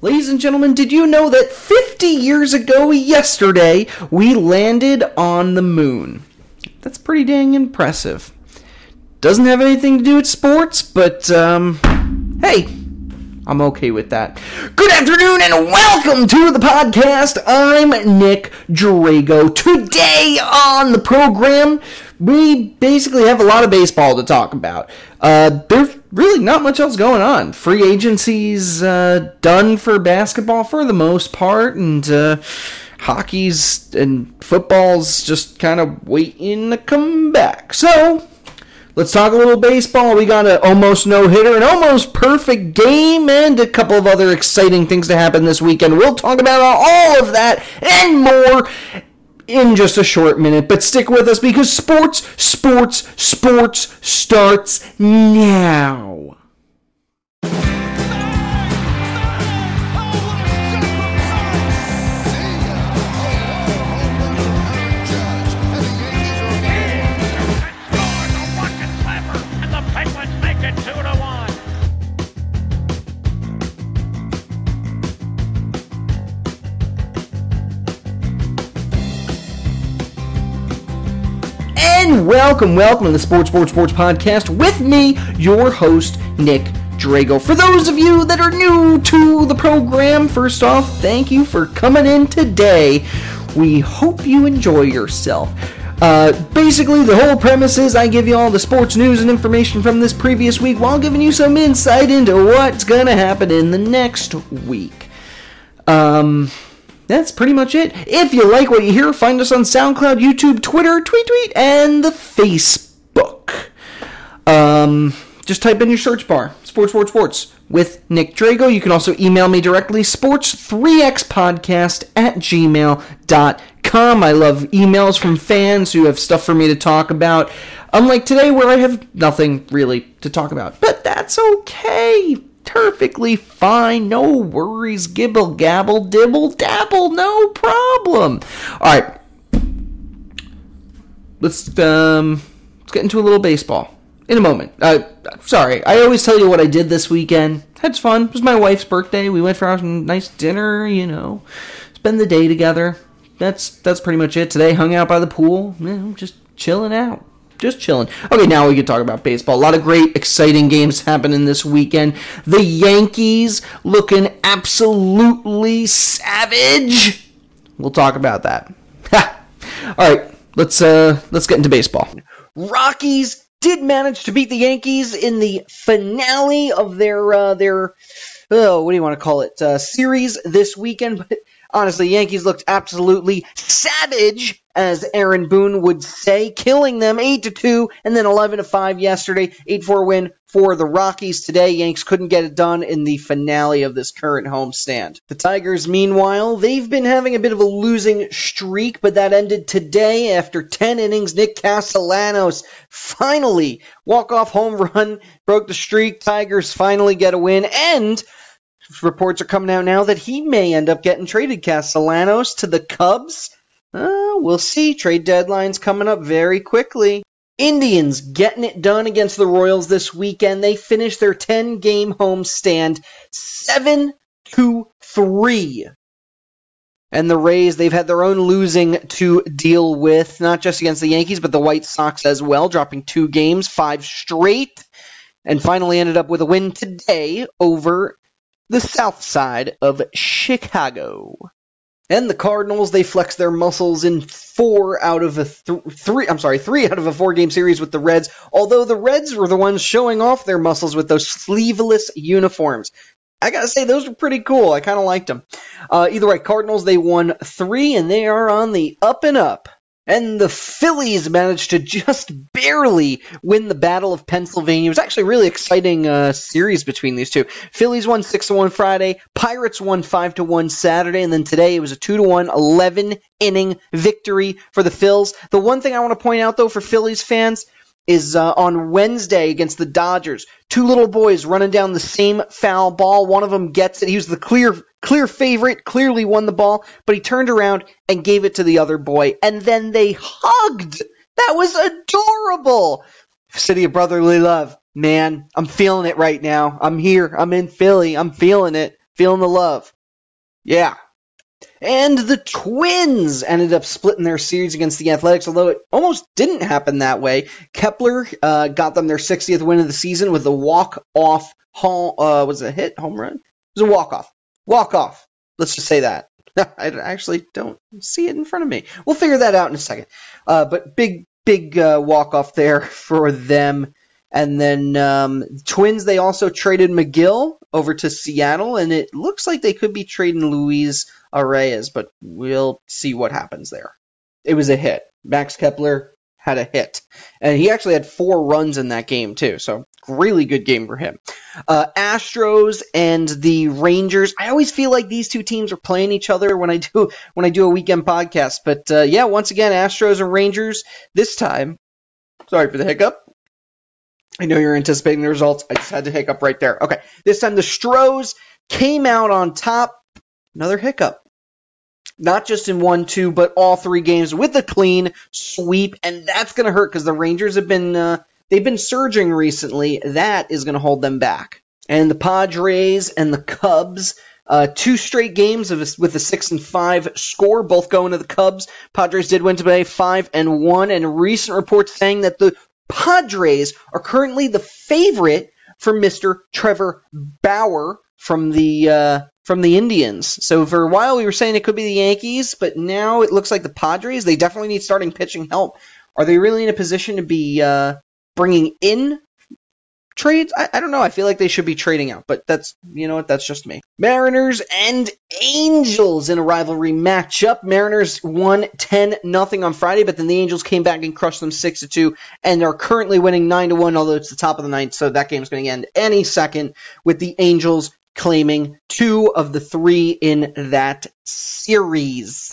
Ladies and gentlemen, did you know that 50 years ago yesterday we landed on the moon? That's pretty dang impressive. Doesn't have anything to do with sports, but um, hey, I'm okay with that. Good afternoon and welcome to the podcast. I'm Nick Drago. Today on the program, we basically have a lot of baseball to talk about. Uh, there's really not much else going on. Free agency's uh, done for basketball for the most part, and uh, hockey's and football's just kind of waiting to come back. So. Let's talk a little baseball. We got an almost no hitter, an almost perfect game, and a couple of other exciting things to happen this weekend. We'll talk about all of that and more in just a short minute, but stick with us because sports, sports, sports starts now. Welcome, welcome to the Sports, Sports, Sports Podcast with me, your host, Nick Drago. For those of you that are new to the program, first off, thank you for coming in today. We hope you enjoy yourself. Uh, basically, the whole premise is I give you all the sports news and information from this previous week while giving you some insight into what's going to happen in the next week. Um, that's pretty much it. If you like what you hear, find us on SoundCloud, YouTube, Twitter, Tweet Tweet, and the Facebook. Um, just type in your search bar, Sports, Sports, Sports, with Nick Drago. You can also email me directly, sports3xpodcast at gmail.com. I love emails from fans who have stuff for me to talk about. Unlike today, where I have nothing really to talk about. But that's okay perfectly fine. No worries. Gibble, gabble, dibble, dabble. No problem. All right. Let's um let's get into a little baseball in a moment. Uh, sorry, I always tell you what I did this weekend. That's fun. It was my wife's birthday. We went for a nice dinner. You know, spend the day together. That's that's pretty much it. Today, hung out by the pool. Just chilling out just chilling. Okay, now we can talk about baseball. A lot of great, exciting games happening this weekend. The Yankees looking absolutely savage. We'll talk about that. All right, let's uh let's get into baseball. Rockies did manage to beat the Yankees in the finale of their uh, their oh what do you want to call it uh, series this weekend, but honestly, Yankees looked absolutely savage, as Aaron Boone would say, killing them 8 to 2 and then 11 to 5 yesterday. 8 4 win for the Rockies today. Yanks couldn't get it done in the finale of this current homestand. The Tigers, meanwhile, they've been having a bit of a losing streak, but that ended today after 10 innings. Nick Castellanos finally walk-off home run, broke the streak. Tigers finally get a win, and reports are coming out now that he may end up getting traded. Castellanos to the Cubs. Uh, we'll see. Trade deadline's coming up very quickly. Indians getting it done against the Royals this weekend. They finished their 10 game homestand 7 to 3. And the Rays, they've had their own losing to deal with, not just against the Yankees, but the White Sox as well, dropping two games, five straight, and finally ended up with a win today over the south side of Chicago. And the Cardinals, they flex their muscles in four out of a th- three, I'm sorry, three out of a four game series with the Reds, although the Reds were the ones showing off their muscles with those sleeveless uniforms. I gotta say, those were pretty cool. I kind of liked them. Uh, either way, Cardinals, they won three, and they are on the up and up. And the Phillies managed to just barely win the Battle of Pennsylvania. It was actually a really exciting uh, series between these two. Phillies won 6 to 1 Friday, Pirates won 5 to 1 Saturday, and then today it was a 2 to 1 11 inning victory for the Phils. The one thing I want to point out though for Phillies fans is uh, on Wednesday against the Dodgers. Two little boys running down the same foul ball. One of them gets it. He was the clear clear favorite, clearly won the ball, but he turned around and gave it to the other boy, and then they hugged. That was adorable. City of brotherly love. Man, I'm feeling it right now. I'm here. I'm in Philly. I'm feeling it. Feeling the love. Yeah. And the Twins ended up splitting their series against the Athletics, although it almost didn't happen that way. Kepler uh, got them their 60th win of the season with a walk-off home, uh, was it a hit, home run? It was a walk-off. Walk-off. Let's just say that. I actually don't see it in front of me. We'll figure that out in a second. Uh, but big, big uh, walk-off there for them. And then um, Twins, they also traded McGill over to Seattle, and it looks like they could be trading Luis Arraez, but we'll see what happens there. It was a hit. Max Kepler had a hit, and he actually had four runs in that game too. So really good game for him. Uh, Astros and the Rangers. I always feel like these two teams are playing each other when I do when I do a weekend podcast. But uh, yeah, once again, Astros and Rangers. This time, sorry for the hiccup. I know you're anticipating the results. I just had to hiccup right there. Okay, this time the Stros came out on top. Another hiccup. Not just in one, two, but all three games with a clean sweep, and that's going to hurt because the Rangers have been uh, they've been surging recently. That is going to hold them back. And the Padres and the Cubs. Uh, two straight games of a, with a six and five score, both going to the Cubs. Padres did win today, five and one, and recent reports saying that the Padres are currently the favorite for Mr. Trevor Bauer from the uh, from the Indians. So for a while we were saying it could be the Yankees, but now it looks like the Padres. They definitely need starting pitching help. Are they really in a position to be uh, bringing in trades? I, I, don't know. I feel like they should be trading out, but that's you know what? That's just me. Mariners and Angels in a rivalry matchup. Mariners won 10 nothing on Friday, but then the Angels came back and crushed them 6 to 2 and are currently winning 9 to 1, although it's the top of the ninth, so that game's going to end any second with the Angels claiming two of the three in that series.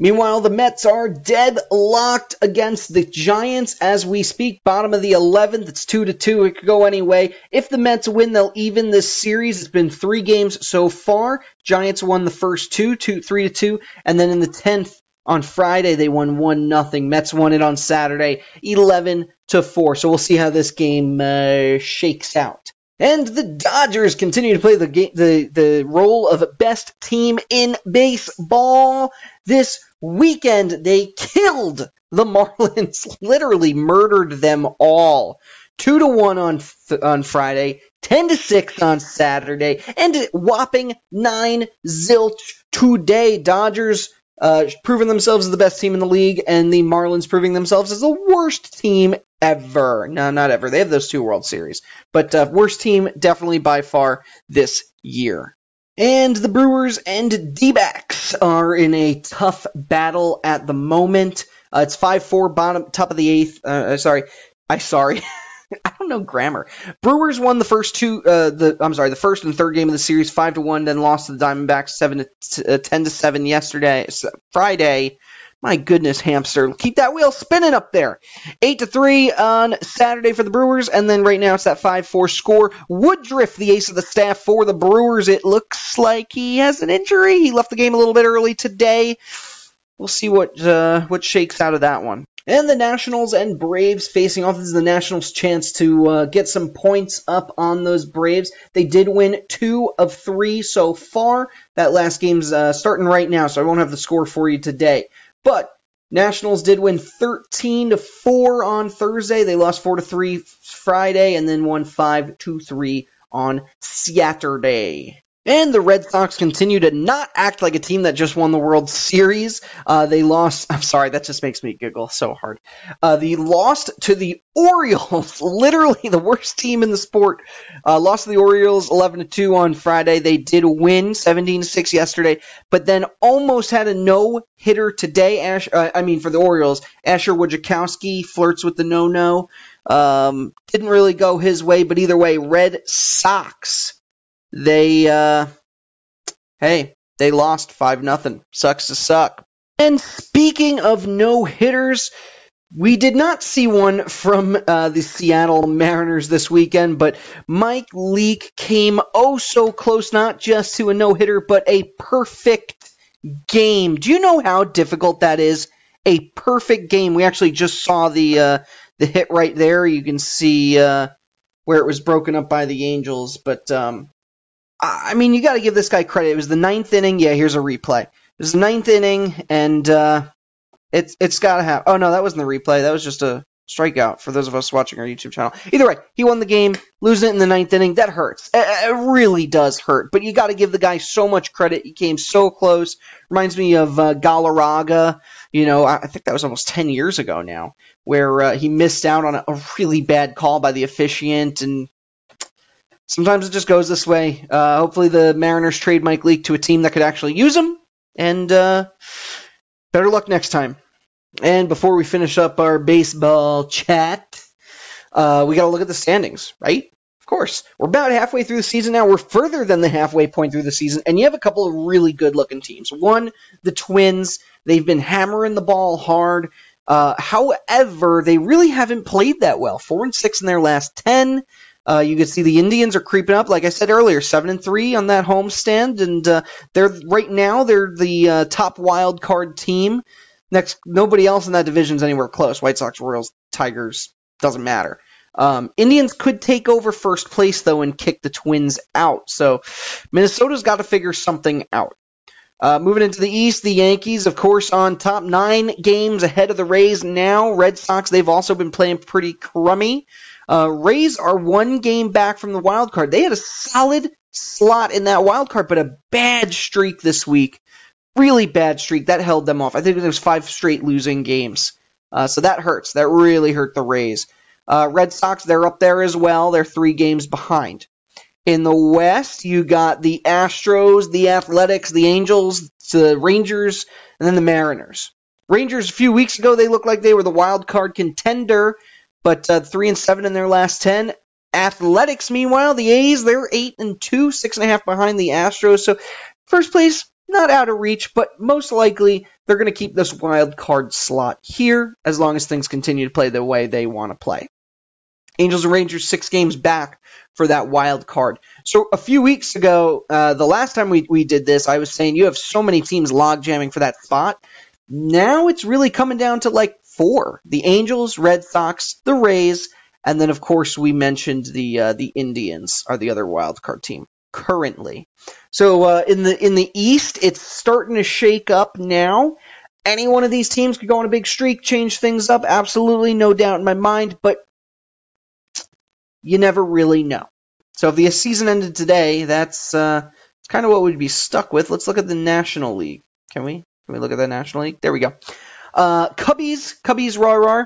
Meanwhile, the Mets are deadlocked against the Giants as we speak. Bottom of the 11th. It's 2 to 2. It could go anyway. If the Mets win, they'll even this series. It's been three games so far. Giants won the first two, two 3 to 2. And then in the 10th on Friday, they won 1 nothing. Mets won it on Saturday, 11 to 4. So we'll see how this game uh, shakes out. And the Dodgers continue to play the game, the the role of best team in baseball. This weekend they killed the Marlins, literally murdered them all. Two to one on on Friday, ten to six on Saturday, and whopping nine zilch today. Dodgers uh, proving themselves as the best team in the league, and the Marlins proving themselves as the worst team ever. No, not ever. They have those two World Series, but uh, worst team definitely by far this year. And the Brewers and D-backs are in a tough battle at the moment. Uh, it's five four bottom top of the eighth. Uh, uh sorry, I sorry. I don't know grammar. Brewers won the first two. Uh, the I'm sorry, the first and third game of the series, five to one. Then lost to the Diamondbacks, seven to t- uh, ten to seven yesterday, Friday. My goodness, hamster. Keep that wheel spinning up there. 8 to 3 on Saturday for the Brewers, and then right now it's that 5 4 score. Woodruff, the ace of the staff for the Brewers. It looks like he has an injury. He left the game a little bit early today. We'll see what uh, what shakes out of that one. And the Nationals and Braves facing off. This is the Nationals' chance to uh, get some points up on those Braves. They did win two of three so far. That last game's uh, starting right now, so I won't have the score for you today. But Nationals did win 13 to 4 on Thursday. They lost 4 to 3 Friday and then won 5 to 3 on Saturday. And the Red Sox continue to not act like a team that just won the World Series. Uh, they lost. I'm sorry, that just makes me giggle so hard. Uh, they lost to the Orioles, literally the worst team in the sport. Uh, lost to the Orioles 11 to 2 on Friday. They did win 17 to 6 yesterday, but then almost had a no hitter today. Ash, uh, I mean, for the Orioles, Asher Wojciechowski flirts with the no no. Um, didn't really go his way, but either way, Red Sox they uh hey, they lost 5 nothing. Sucks to suck. And speaking of no hitters, we did not see one from uh, the Seattle Mariners this weekend, but Mike Leake came oh so close, not just to a no hitter, but a perfect game. Do you know how difficult that is? A perfect game. We actually just saw the uh, the hit right there. You can see uh, where it was broken up by the Angels, but um, I mean, you got to give this guy credit. It was the ninth inning. Yeah, here's a replay. It was the ninth inning, and uh, it's it's got to have. Oh no, that wasn't the replay. That was just a strikeout for those of us watching our YouTube channel. Either way, he won the game, losing it in the ninth inning. That hurts. It, really does hurt. But you got to give the guy so much credit. He came so close. Reminds me of uh, Galarraga. You know, I, I think that was almost ten years ago now, where uh, he missed out on a, a really bad call by the officiant and sometimes it just goes this way. Uh, hopefully, the Mariners trade Mike Leake to a team that could actually use him, and uh, better luck next time. And before we finish up our baseball chat, uh, we got to look at the standings, right? Of course. We're about halfway through the season now. We're further than the halfway point through the season, and you have a couple of really good looking teams. One, the Twins. They've been hammering the ball hard. Uh, however, they really haven't played that well. Four and six in their last ten. Uh, you can see the Indians are creeping up. Like I said earlier, seven and three on that homestand, and uh, they're right now they're the uh, top wild card team. Next, nobody else in that division is anywhere close. White Sox, Royals, Tigers doesn't matter. Um, Indians could take over first place though and kick the Twins out. So Minnesota's got to figure something out. Uh, moving into the East, the Yankees, of course, on top nine games ahead of the Rays now. Red Sox, they've also been playing pretty crummy. Uh, Rays are one game back from the wild card. They had a solid slot in that wild card, but a bad streak this week. Really bad streak. That held them off. I think was five straight losing games. Uh, so that hurts. That really hurt the Rays. Uh, Red Sox, they're up there as well. They're three games behind. In the West, you got the Astros, the Athletics, the Angels, the Rangers, and then the Mariners. Rangers, a few weeks ago, they looked like they were the wild card contender but uh, three and seven in their last ten. Athletics, meanwhile, the A's they're eight and two, six and a half behind the Astros. So first place not out of reach, but most likely they're going to keep this wild card slot here as long as things continue to play the way they want to play. Angels and Rangers six games back for that wild card. So a few weeks ago, uh, the last time we, we did this, I was saying you have so many teams log jamming for that spot. Now it's really coming down to like four: the Angels, Red Sox, the Rays, and then of course we mentioned the uh, the Indians are the other wild card team currently. So uh, in the in the East, it's starting to shake up now. Any one of these teams could go on a big streak, change things up. Absolutely, no doubt in my mind. But you never really know. So if the season ended today, that's uh, kind of what we'd be stuck with. Let's look at the National League. Can we? Can we look at the National League? There we go. Uh, Cubbies, Cubbies, raw, raw.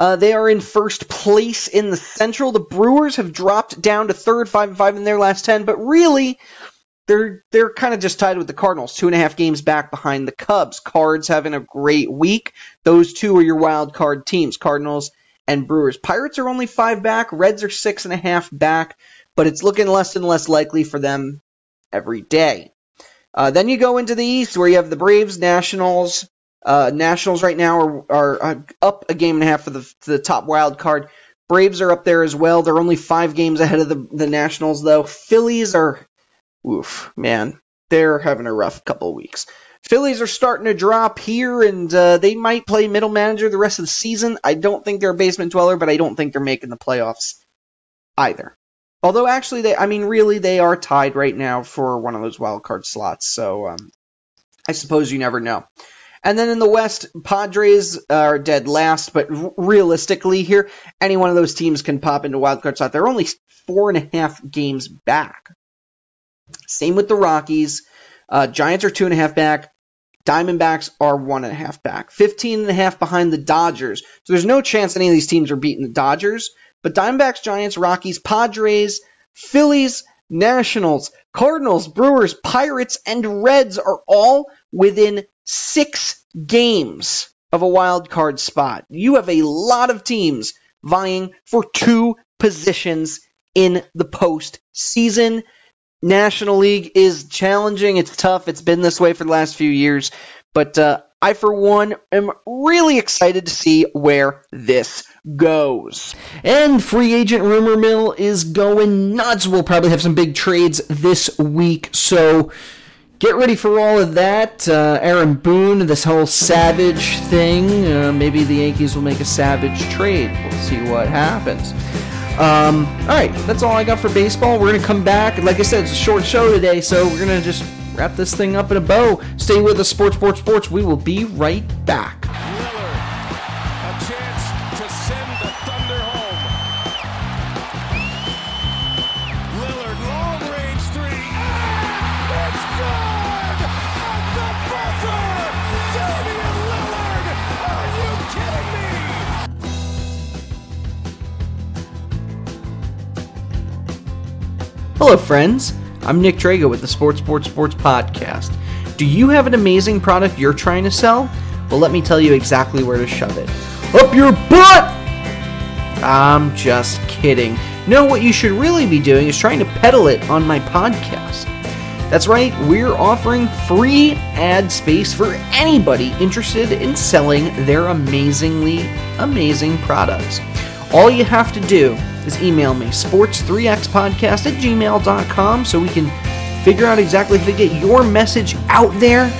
Uh, they are in first place in the Central. The Brewers have dropped down to third, five and five in their last ten, but really, they're they're kind of just tied with the Cardinals, two and a half games back behind the Cubs. Cards having a great week. Those two are your wild card teams, Cardinals and Brewers. Pirates are only five back. Reds are six and a half back, but it's looking less and less likely for them every day. Uh, then you go into the East where you have the Braves, Nationals, uh, Nationals right now are, are uh, up a game and a half for the, the top wild card. Braves are up there as well. They're only five games ahead of the, the Nationals, though. Phillies are, oof, man, they're having a rough couple of weeks. Phillies are starting to drop here, and uh, they might play middle manager the rest of the season. I don't think they're a basement dweller, but I don't think they're making the playoffs either. Although, actually, they, I mean, really, they are tied right now for one of those wild card slots. So, um, I suppose you never know. And then in the West, Padres are dead last, but realistically here, any one of those teams can pop into wildcard slot. They're only four and a half games back. Same with the Rockies. Uh, Giants are two and a half back. Diamondbacks are one and a half back. 15 and a half behind the Dodgers. So there's no chance any of these teams are beating the Dodgers. But Diamondbacks, Giants, Rockies, Padres, Phillies, Nationals, Cardinals, Brewers, Pirates, and Reds are all within six games of a wild card spot. You have a lot of teams vying for two positions in the postseason. National League is challenging. It's tough. It's been this way for the last few years. But uh, I, for one, am really excited to see where this goes. And free agent rumor mill is going nuts. We'll probably have some big trades this week. So get ready for all of that. Uh, Aaron Boone, this whole Savage thing. Uh, maybe the Yankees will make a Savage trade. We'll see what happens. Um, all right, that's all I got for baseball. We're gonna come back. Like I said, it's a short show today, so we're gonna just wrap this thing up in a bow. Stay with us, sports, sports, sports. We will be right back. Hello, friends. I'm Nick Drago with the Sports Sports Sports Podcast. Do you have an amazing product you're trying to sell? Well, let me tell you exactly where to shove it. Up your butt! I'm just kidding. No, what you should really be doing is trying to peddle it on my podcast. That's right, we're offering free ad space for anybody interested in selling their amazingly amazing products. All you have to do is email me, sports3xpodcast at gmail.com, so we can figure out exactly how to get your message out there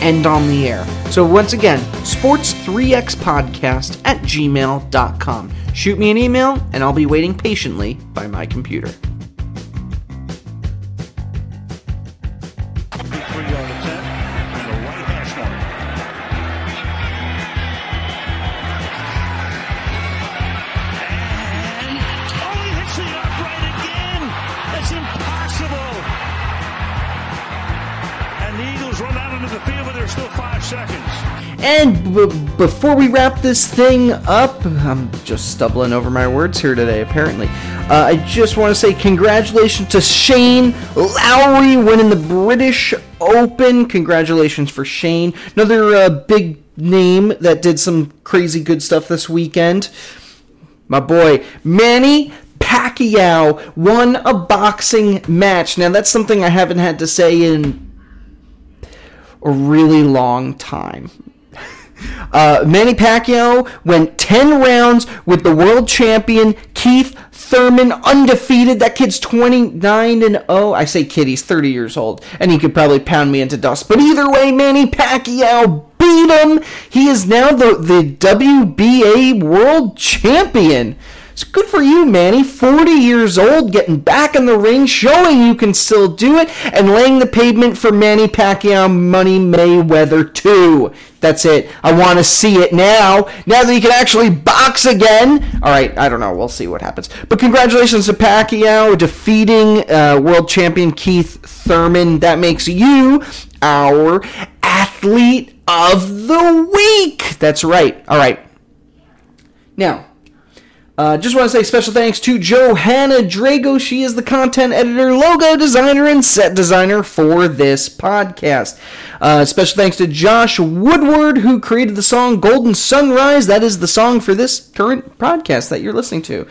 and on the air. So, once again, sports3xpodcast at gmail.com. Shoot me an email, and I'll be waiting patiently by my computer. Before we wrap this thing up, I'm just stumbling over my words here today, apparently. Uh, I just want to say congratulations to Shane Lowry winning the British Open. Congratulations for Shane. Another uh, big name that did some crazy good stuff this weekend. My boy, Manny Pacquiao won a boxing match. Now, that's something I haven't had to say in a really long time. Uh, Manny Pacquiao went 10 rounds with the world champion Keith Thurman, undefeated. That kid's 29 and 0. I say kid, he's 30 years old, and he could probably pound me into dust. But either way, Manny Pacquiao beat him. He is now the, the WBA world champion. It's good for you, Manny. 40 years old, getting back in the ring, showing you can still do it, and laying the pavement for Manny Pacquiao Money Mayweather 2. That's it. I want to see it now. Now that he can actually box again. All right, I don't know. We'll see what happens. But congratulations to Pacquiao defeating uh, world champion Keith Thurman. That makes you our athlete of the week. That's right. All right. Now, uh, just want to say special thanks to Johanna Drago. She is the content editor, logo designer, and set designer for this podcast. Uh, special thanks to Josh Woodward, who created the song Golden Sunrise. That is the song for this current podcast that you're listening to.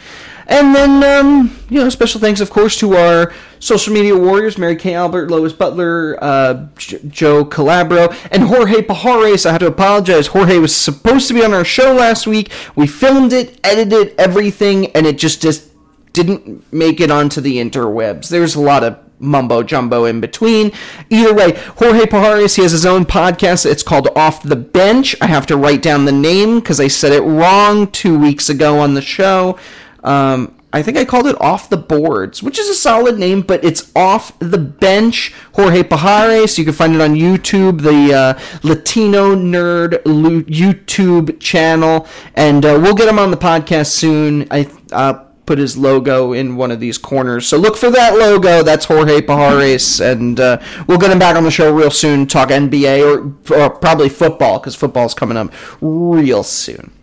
And then, um, you know, special thanks, of course, to our social media warriors, Mary Kay Albert, Lois Butler, uh, J- Joe Calabro, and Jorge Pajares. I have to apologize. Jorge was supposed to be on our show last week. We filmed it, edited everything, and it just, just didn't make it onto the interwebs. There's a lot of mumbo jumbo in between. Either way, Jorge Pajares, he has his own podcast. It's called Off the Bench. I have to write down the name because I said it wrong two weeks ago on the show. Um, I think I called it Off the Boards, which is a solid name, but it's Off the Bench. Jorge Pajares. You can find it on YouTube, the uh, Latino Nerd YouTube channel, and uh, we'll get him on the podcast soon. I uh, put his logo in one of these corners, so look for that logo. That's Jorge Pajares, and uh, we'll get him back on the show real soon. Talk NBA or, or probably football because football's coming up real soon.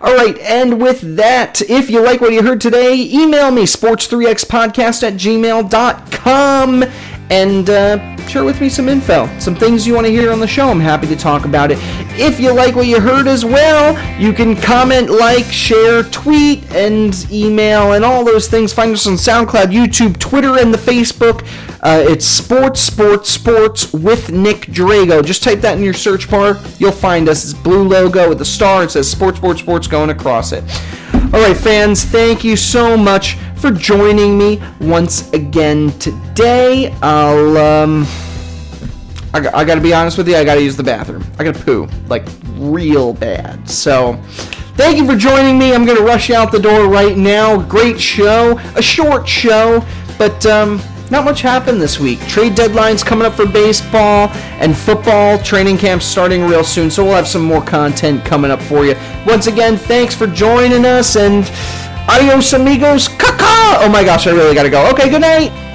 All right, and with that, if you like what you heard today, email me, sports3xpodcast at gmail.com, and uh, share with me some info, some things you want to hear on the show. I'm happy to talk about it. If you like what you heard as well, you can comment, like, share, tweet, and email, and all those things. Find us on SoundCloud, YouTube, Twitter, and the Facebook. Uh, it's Sports, Sports, Sports with Nick Drago. Just type that in your search bar. You'll find us. It's blue logo with a star. It says Sports, Sports, Sports going across it. All right, fans, thank you so much for joining me once again today. I'll, um, I, I gotta be honest with you, I gotta use the bathroom. I gotta poo, like, real bad. So, Thank you for joining me. I'm going to rush out the door right now. Great show, a short show, but um, not much happened this week. Trade deadlines coming up for baseball and football. Training camps starting real soon, so we'll have some more content coming up for you. Once again, thanks for joining us and adios amigos. Caca! Oh my gosh, I really got to go. Okay, good night.